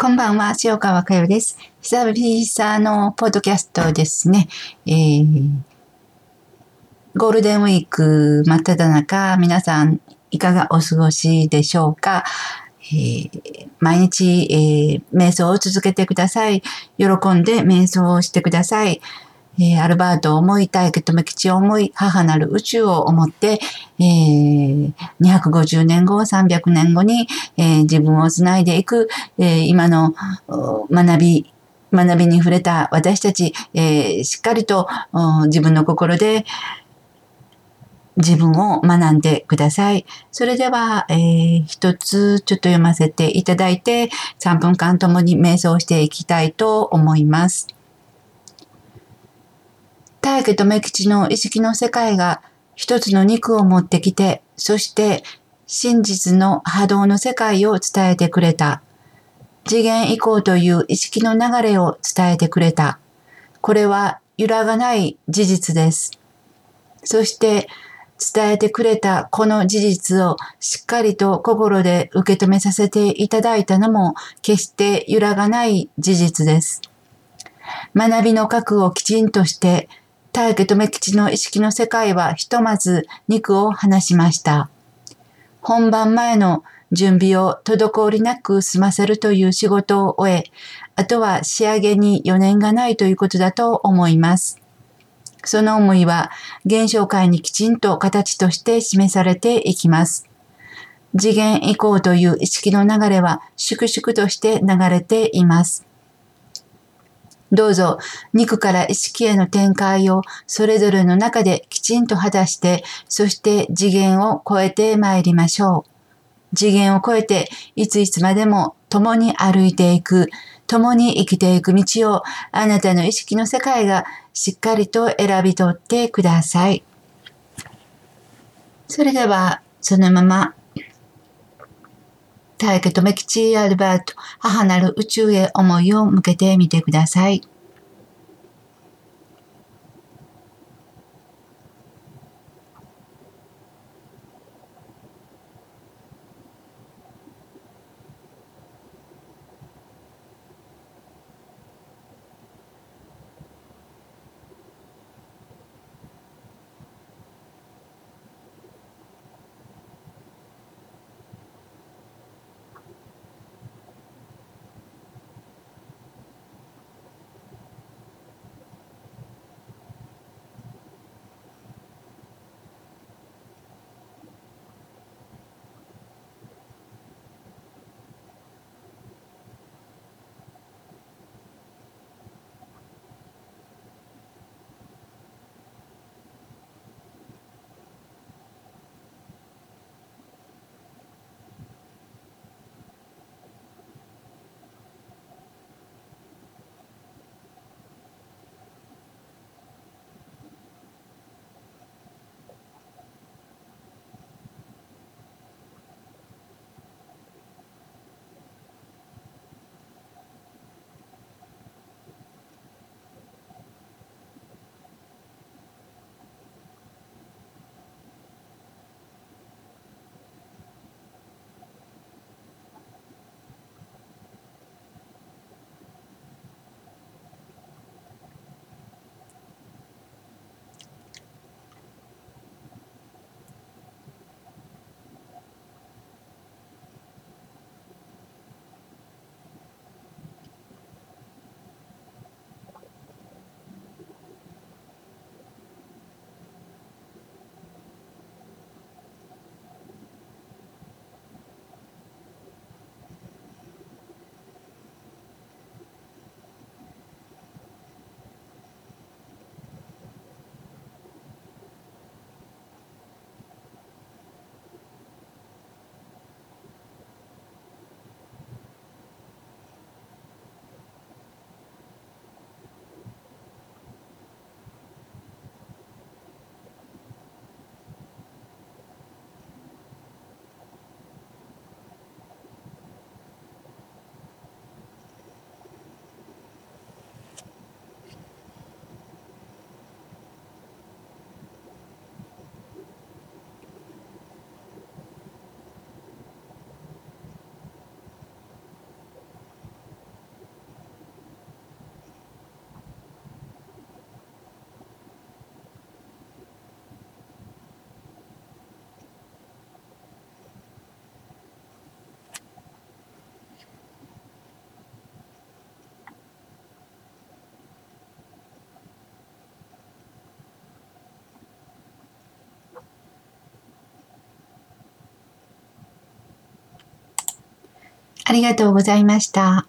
こんばんは、塩川佳代です。久々のポッドキャストですね。えー、ゴールデンウィーク真っ只中、皆さんいかがお過ごしでしょうか？えー、毎日、えー、瞑想を続けてください。喜んで瞑想をしてください。えー、アルバートを思い、大家とめ吉を思い、母なる宇宙を思って、えー、250年後、300年後に、えー、自分をつないでいく、え、今の学び、学びに触れた私たち、え、しっかりと自分の心で自分を学んでください。それでは、えー、一つちょっと読ませていただいて、3分間ともに瞑想していきたいと思います。大家と目吉の意識の世界が一つの肉を持ってきて、そして真実の波動の世界を伝えてくれた。次元以降という意識の流れを伝えてくれた。これは揺らがない事実です。そして伝えてくれたこの事実をしっかりと心で受け止めさせていただいたのも決して揺らがない事実です。学びの核をきちんとして大家留吉の意識の世界はひとまず肉を離しました。本番前の準備を滞りなく済ませるという仕事を終え、あとは仕上げに余念がないということだと思います。その思いは現象界にきちんと形として示されていきます。次元以降という意識の流れは粛々として流れています。どうぞ肉から意識への展開をそれぞれの中できちんと果たして、そして次元を超えて参りましょう。次元を超えて、いついつまでも共に歩いていく、共に生きていく道をあなたの意識の世界がしっかりと選び取ってください。それでは、そのまま大家とメキチアルバート、母なる宇宙へ思いを向けてみてください。ありがとうございました。